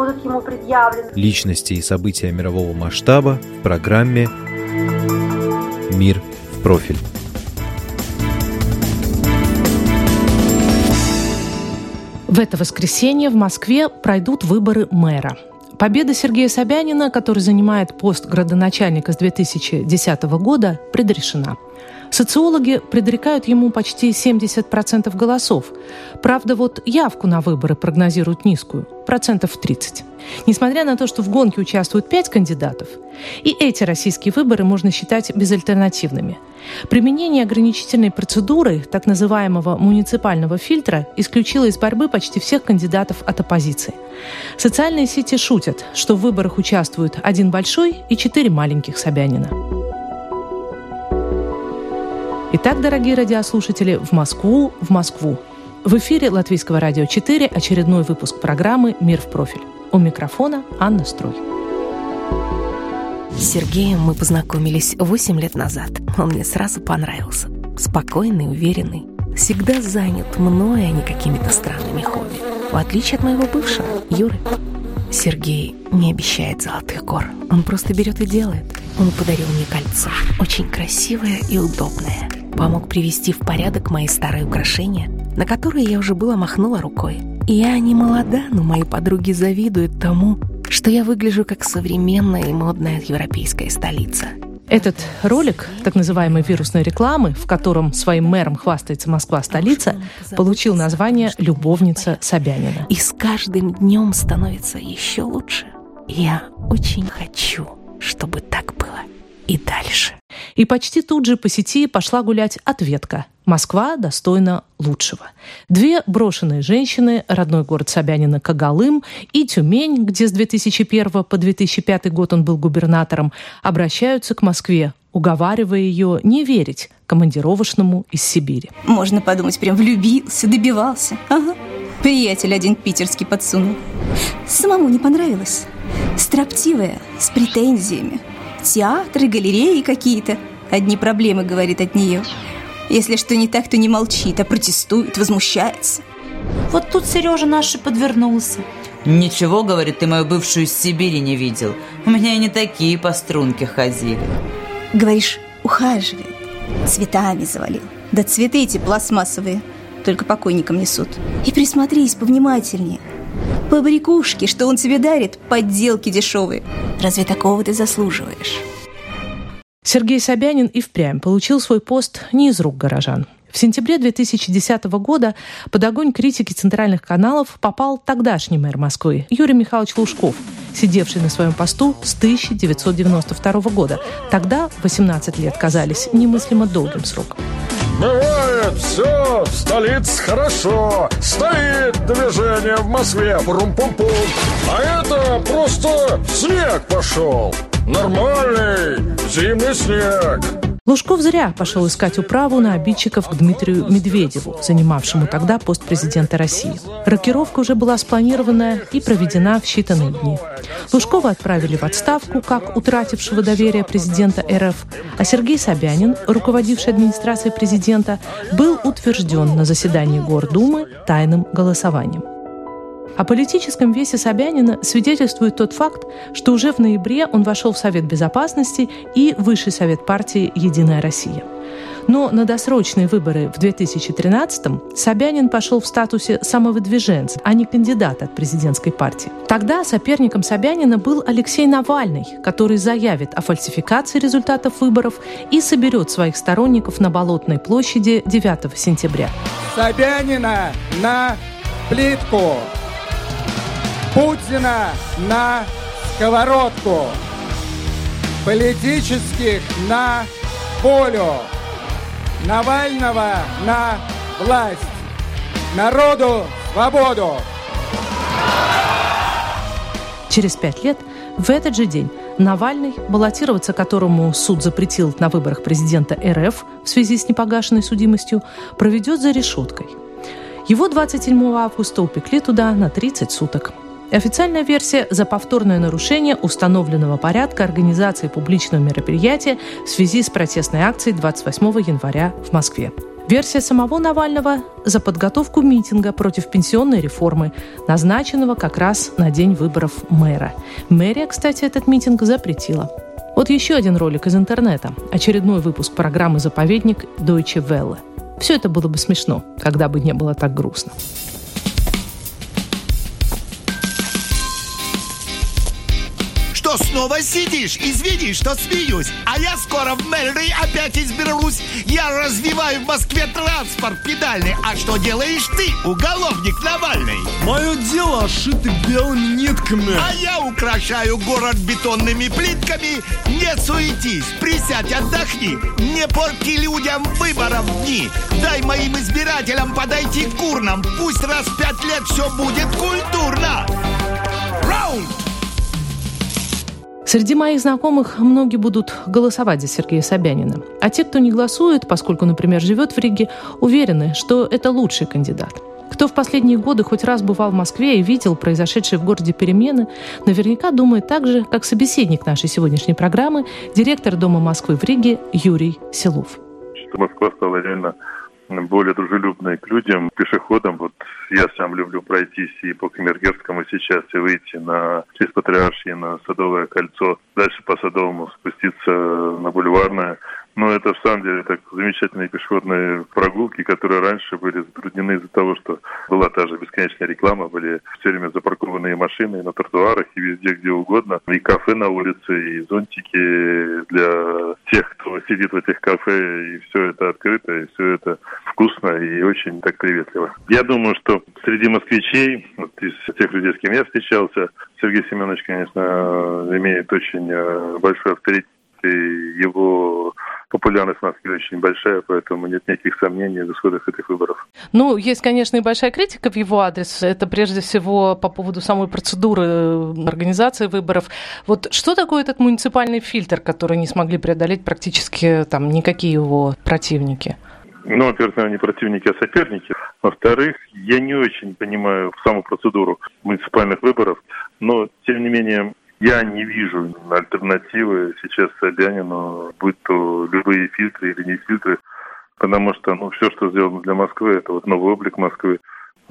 будут ему предъявлены. Личности и события мирового масштаба в программе «Мир в профиль». В это воскресенье в Москве пройдут выборы мэра. Победа Сергея Собянина, который занимает пост градоначальника с 2010 года, предрешена. Социологи предрекают ему почти 70% голосов. Правда, вот явку на выборы прогнозируют низкую – процентов 30. Несмотря на то, что в гонке участвуют пять кандидатов, и эти российские выборы можно считать безальтернативными. Применение ограничительной процедуры, так называемого муниципального фильтра, исключило из борьбы почти всех кандидатов от оппозиции. Социальные сети шутят, что в выборах участвуют один большой и четыре маленьких Собянина. Итак, дорогие радиослушатели, в Москву, в Москву. В эфире Латвийского радио 4 очередной выпуск программы «Мир в профиль». У микрофона Анна Строй. С Сергеем мы познакомились 8 лет назад. Он мне сразу понравился. Спокойный, уверенный. Всегда занят мной, а не какими-то странными хобби. В отличие от моего бывшего, Юры. Сергей не обещает золотых гор. Он просто берет и делает. Он подарил мне кольцо. Очень красивое и удобное помог привести в порядок мои старые украшения, на которые я уже было махнула рукой. Я не молода, но мои подруги завидуют тому, что я выгляжу как современная и модная европейская столица. Этот ролик, так называемой вирусной рекламы, в котором своим мэром хвастается Москва-столица, получил название «Любовница Собянина». И с каждым днем становится еще лучше. Я очень хочу, чтобы так было и дальше. И почти тут же по сети пошла гулять ответка. Москва достойна лучшего. Две брошенные женщины, родной город Собянина Кагалым и Тюмень, где с 2001 по 2005 год он был губернатором, обращаются к Москве, уговаривая ее не верить командировочному из Сибири. Можно подумать, прям влюбился, добивался. Ага. Приятель один питерский подсунул. Самому не понравилось. Строптивая, с претензиями. Театры, галереи какие-то. Одни проблемы, говорит от нее. Если что не так, то не молчит, а протестует, возмущается. Вот тут Сережа наш и подвернулся. Ничего, говорит, ты мою бывшую из Сибири не видел. У меня и не такие по струнке ходили. Говоришь, ухаживает. Цветами завалил. Да цветы эти пластмассовые. Только покойникам несут. И присмотрись повнимательнее. Побрякушки, что он тебе дарит, подделки дешевые. Разве такого ты заслуживаешь? Сергей Собянин и впрямь получил свой пост не из рук горожан. В сентябре 2010 года под огонь критики центральных каналов попал тогдашний мэр Москвы Юрий Михайлович Лужков, сидевший на своем посту с 1992 года. Тогда 18 лет казались немыслимо долгим сроком. Бывает все, в столице хорошо, стоит движение в Москве, прум-пум-пум. А это просто снег пошел, нормальный зимний снег. Лужков зря пошел искать управу на обидчиков к Дмитрию Медведеву, занимавшему тогда пост президента России. Рокировка уже была спланирована и проведена в считанные дни. Лужкова отправили в отставку, как утратившего доверие президента РФ, а Сергей Собянин, руководивший администрацией президента, был утвержден на заседании Гордумы тайным голосованием. О политическом весе Собянина свидетельствует тот факт, что уже в ноябре он вошел в Совет Безопасности и Высший Совет партии «Единая Россия». Но на досрочные выборы в 2013-м Собянин пошел в статусе самовыдвиженца, а не кандидата от президентской партии. Тогда соперником Собянина был Алексей Навальный, который заявит о фальсификации результатов выборов и соберет своих сторонников на Болотной площади 9 сентября. Собянина на плитку! Путина на сковородку, политических на волю, Навального на власть, народу свободу. Через пять лет, в этот же день, Навальный, баллотироваться которому суд запретил на выборах президента РФ в связи с непогашенной судимостью, проведет за решеткой. Его 27 августа упекли туда на 30 суток. Официальная версия за повторное нарушение установленного порядка организации публичного мероприятия в связи с протестной акцией 28 января в Москве. Версия самого Навального за подготовку митинга против пенсионной реформы, назначенного как раз на день выборов мэра. Мэрия, кстати, этот митинг запретила. Вот еще один ролик из интернета. Очередной выпуск программы «Заповедник» Deutsche Welle. Все это было бы смешно, когда бы не было так грустно. Что, снова сидишь? Извини, что смеюсь. А я скоро в мэрии опять изберусь. Я развиваю в Москве транспорт педальный. А что делаешь ты, уголовник Навальный? Мое дело ошито белыми нитками. А я украшаю город бетонными плитками. Не суетись, присядь, отдохни. Не порти людям выборов дни. Дай моим избирателям подойти к урнам. Пусть раз в пять лет все будет культурно. Раунд! Среди моих знакомых многие будут голосовать за Сергея Собянина. А те, кто не голосует, поскольку, например, живет в Риге, уверены, что это лучший кандидат. Кто в последние годы хоть раз бывал в Москве и видел произошедшие в городе перемены, наверняка думает так же, как собеседник нашей сегодняшней программы, директор Дома Москвы в Риге Юрий Селов. Москва стала реально более дружелюбные к людям, пешеходам. Вот я сам люблю пройтись и по Камергерскому сейчас, и выйти на через Патриаршие на Садовое кольцо, дальше по Садовому спуститься на Бульварное. Но это, в самом деле, так замечательные пешеходные прогулки, которые раньше были затруднены из-за того, что была та же бесконечная реклама, были все время запаркованные машины на тротуарах и везде, где угодно, и кафе на улице, и зонтики для тех, кто сидит в этих кафе, и все это открыто, и все это вкусно и очень так приветливо. Я думаю, что среди москвичей, вот из тех людей, с кем я встречался, Сергей Семенович, конечно, имеет очень э, большой авторитет, и его популярность в Москве очень большая, поэтому нет никаких сомнений в исходах этих выборов. Ну, есть, конечно, и большая критика в его адрес. Это прежде всего по поводу самой процедуры э, организации выборов. Вот что такое этот муниципальный фильтр, который не смогли преодолеть практически там никакие его противники? Ну, во-первых, не противники, а соперники. Во-вторых, я не очень понимаю саму процедуру муниципальных выборов, но, тем не менее, я не вижу альтернативы сейчас Собянину, будь то любые фильтры или не фильтры, потому что ну, все, что сделано для Москвы, это вот новый облик Москвы.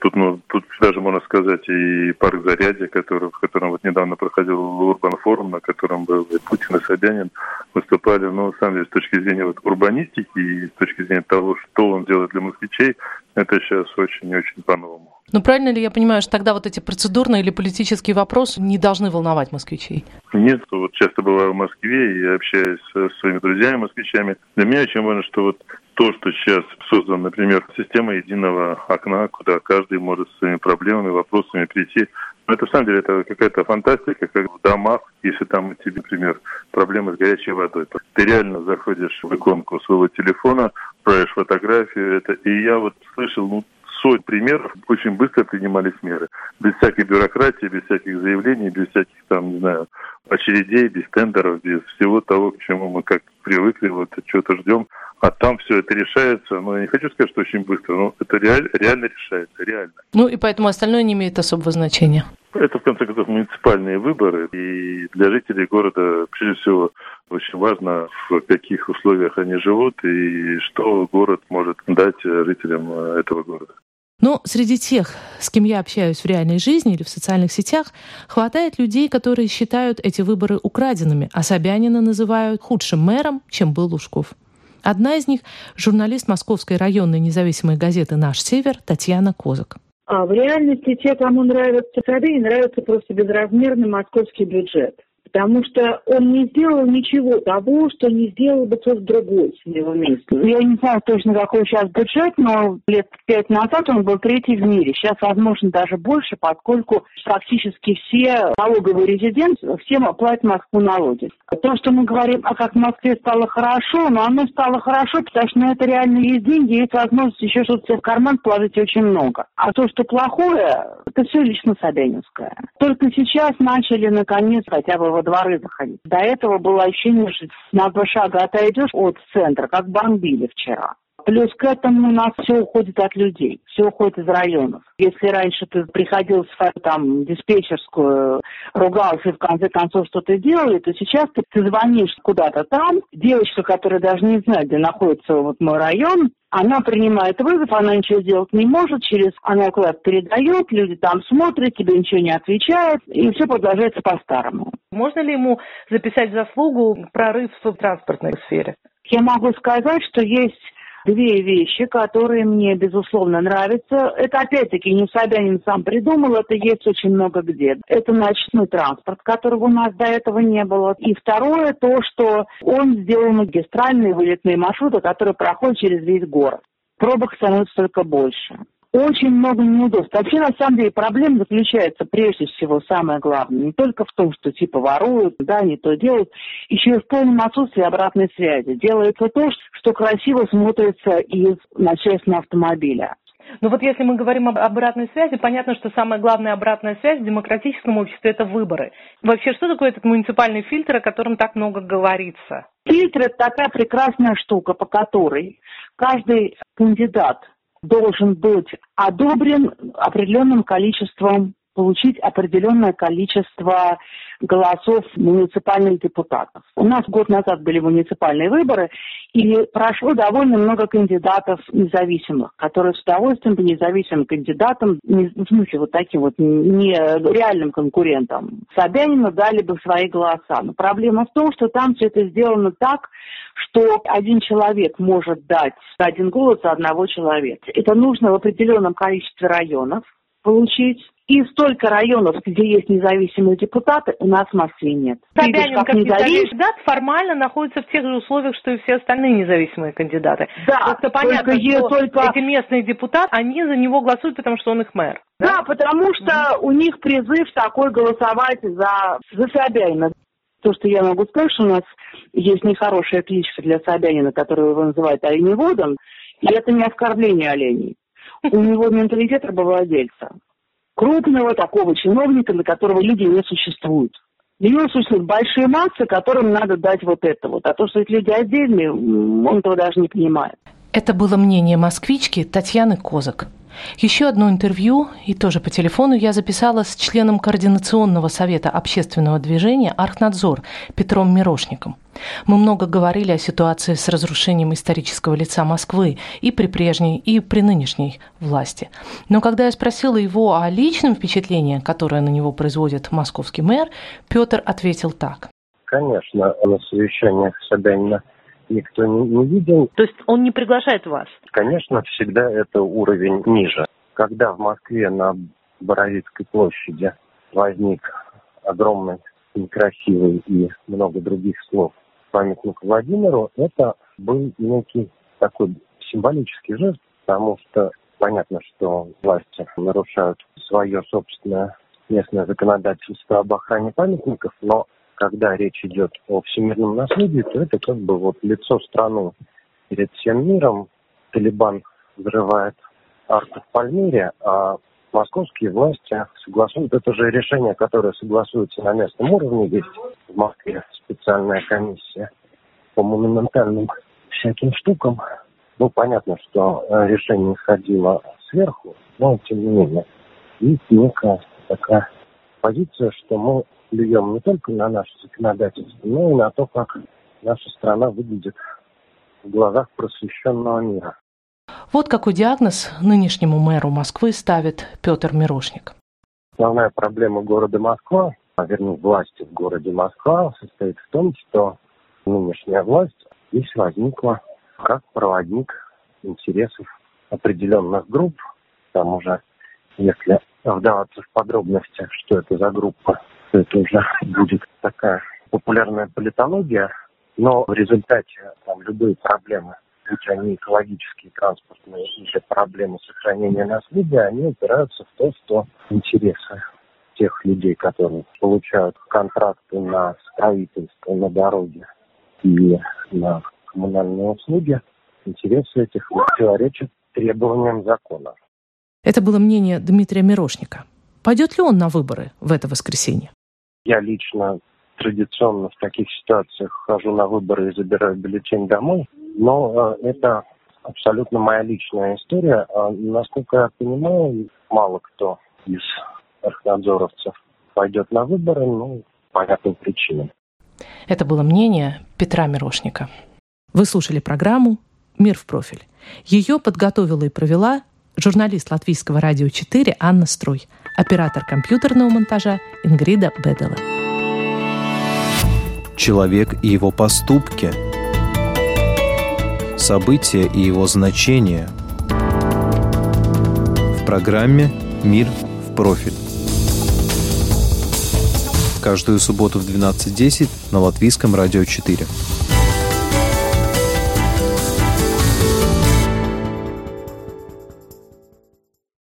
Тут, ну, тут даже можно сказать и парк Зарядье, который, в котором вот недавно проходил Урбан форум, на котором был и Путин, и Собянин выступали. Но, на самом деле, с точки зрения вот урбанистики и с точки зрения того, что он делает для москвичей, это сейчас очень и очень по-новому. Ну, правильно ли я понимаю, что тогда вот эти процедурные или политические вопросы не должны волновать москвичей? Нет, вот часто бываю в Москве и общаюсь со своими друзьями-москвичами. Для меня очень важно, что вот то, что сейчас создана, например, система единого окна, куда каждый может с своими проблемами, вопросами прийти. Но это, в самом деле, это какая-то фантастика, как в домах, если там у тебя, например, проблемы с горячей водой. Ты реально заходишь в иконку своего телефона, отправишь фотографию, это, и я вот слышал, ну, соть примеров, очень быстро принимались меры. Без всякой бюрократии, без всяких заявлений, без всяких там, не знаю, очередей, без тендеров, без всего того, к чему мы как привыкли, вот что-то ждем. А там все это решается, но я не хочу сказать, что очень быстро, но это реаль, реально решается, реально. Ну и поэтому остальное не имеет особого значения. Это, в конце концов, муниципальные выборы, и для жителей города, прежде всего, очень важно, в каких условиях они живут и что город может дать жителям этого города. Но среди тех, с кем я общаюсь в реальной жизни или в социальных сетях, хватает людей, которые считают эти выборы украденными, а Собянина называют худшим мэром, чем был Лужков. Одна из них — журналист Московской районной независимой газеты «Наш Север» Татьяна Козак. А в реальности те, кому нравятся сады, нравится просто безразмерный московский бюджет. Потому что он не сделал ничего того, что не сделал бы кто-то другой с его места. Я не знаю точно, какой сейчас бюджет, но лет пять назад он был третий в мире. Сейчас, возможно, даже больше, поскольку практически все налоговые резиденты всем оплатят Москву налоги. То, что мы говорим, а как в Москве стало хорошо, но оно стало хорошо, потому что на это реально есть деньги, есть возможность еще что-то в карман положить очень много. А то, что плохое, это все лично Собянинское. Только сейчас начали, наконец, хотя бы во дворы заходить. До этого было ощущение, что на два шага отойдешь от центра, как бомбили вчера. Плюс к этому у нас все уходит от людей, все уходит из районов. Если раньше ты приходил в там диспетчерскую, ругался и в конце концов что-то делали, то сейчас ты, ты звонишь куда-то там, девочка, которая даже не знает, где находится вот мой район, она принимает вызов, она ничего сделать не может, через она куда-то передает, люди там смотрят, тебе ничего не отвечают, и все продолжается по-старому. Можно ли ему записать заслугу прорыв в транспортной сфере? Я могу сказать, что есть две вещи, которые мне, безусловно, нравятся. Это, опять-таки, не Собянин сам придумал, это есть очень много где. Это ночной транспорт, которого у нас до этого не было. И второе, то, что он сделал магистральные вылетные маршруты, которые проходят через весь город. Пробок становится только больше очень много неудобств. Вообще, на самом деле, проблема заключается прежде всего, самое главное, не только в том, что типа воруют, да, не то делают, еще и в полном отсутствии обратной связи. Делается то, что красиво смотрится из начальственного автомобиля. Ну вот если мы говорим об обратной связи, понятно, что самая главная обратная связь в демократическом обществе – это выборы. Вообще, что такое этот муниципальный фильтр, о котором так много говорится? Фильтр – это такая прекрасная штука, по которой каждый кандидат должен быть одобрен определенным количеством получить определенное количество голосов муниципальных депутатов. У нас год назад были муниципальные выборы, и прошло довольно много кандидатов независимых, которые с удовольствием по независимым кандидатам, в смысле вот таким вот не реальным конкурентам, Собянину дали бы свои голоса. Но проблема в том, что там все это сделано так, что один человек может дать один голос за одного человека. Это нужно в определенном количестве районов получить. И столько районов, где есть независимые депутаты, у нас в Москве нет. Собянин, как, как независимый кандидат, формально находится в тех же условиях, что и все остальные независимые кандидаты. Да, Просто понятно, только что только... эти местные депутаты, они за него голосуют, потому что он их мэр. Да, да потому что mm-hmm. у них призыв такой голосовать за, за Собянина. То, что я могу сказать, что у нас есть нехорошая кличка для Собянина, которую его называют оленеводом, и это не оскорбление оленей. У него менталитет рабовладельца. Крупного такого чиновника, на которого люди не существуют. Него существуют большие массы, которым надо дать вот это вот. А то, что эти люди отдельные, он этого даже не понимает. Это было мнение москвички Татьяны Козак. Еще одно интервью, и тоже по телефону, я записала с членом Координационного совета общественного движения «Архнадзор» Петром Мирошником. Мы много говорили о ситуации с разрушением исторического лица Москвы и при прежней, и при нынешней власти. Но когда я спросила его о личном впечатлении, которое на него производит московский мэр, Петр ответил так. Конечно, на совещаниях Собянина никто не, не видел. То есть он не приглашает вас? Конечно, всегда это уровень ниже. Когда в Москве на Боровицкой площади возник огромный, некрасивый и много других слов памятник Владимиру, это был некий такой символический жест, потому что понятно, что власти нарушают свое собственное местное законодательство об охране памятников, но когда речь идет о всемирном наследии, то это как бы вот лицо страны перед всем миром. Талибан взрывает арку в Пальмире, а московские власти согласуют это же решение, которое согласуется на местном уровне. Есть в Москве специальная комиссия по монументальным всяким штукам. Ну, понятно, что решение исходило сверху, но тем не менее есть некая такая позиция, что мы плюем не только на наше законодательство, но и на то, как наша страна выглядит в глазах просвещенного мира. Вот какой диагноз нынешнему мэру Москвы ставит Петр Мирошник. Основная проблема города Москва, а вернее власти в городе Москва, состоит в том, что нынешняя власть здесь возникла как проводник интересов определенных групп. Там уже, если вдаваться в подробности, что это за группа, это уже будет такая популярная политология, но в результате там любые проблемы, будь они экологические, транспортные или проблемы сохранения наследия, они упираются в то, что интересы тех людей, которые получают контракты на строительство, на дороги и на коммунальные услуги, интересы этих противоречат требованиям закона. Это было мнение Дмитрия Мирошника. Пойдет ли он на выборы в это воскресенье? Я лично традиционно в таких ситуациях хожу на выборы и забираю бюллетень домой, но э, это абсолютно моя личная история. А, насколько я понимаю, мало кто из архнадзоровцев пойдет на выборы, ну, по понятным причинам. Это было мнение Петра Мирошника. Вы слушали программу «Мир в профиль». Ее подготовила и провела журналист Латвийского радио 4 Анна Струй, оператор компьютерного монтажа Ингрида Бедела. Человек и его поступки, события и его значения в программе «Мир в профиль». Каждую субботу в 12.10 на Латвийском радио 4.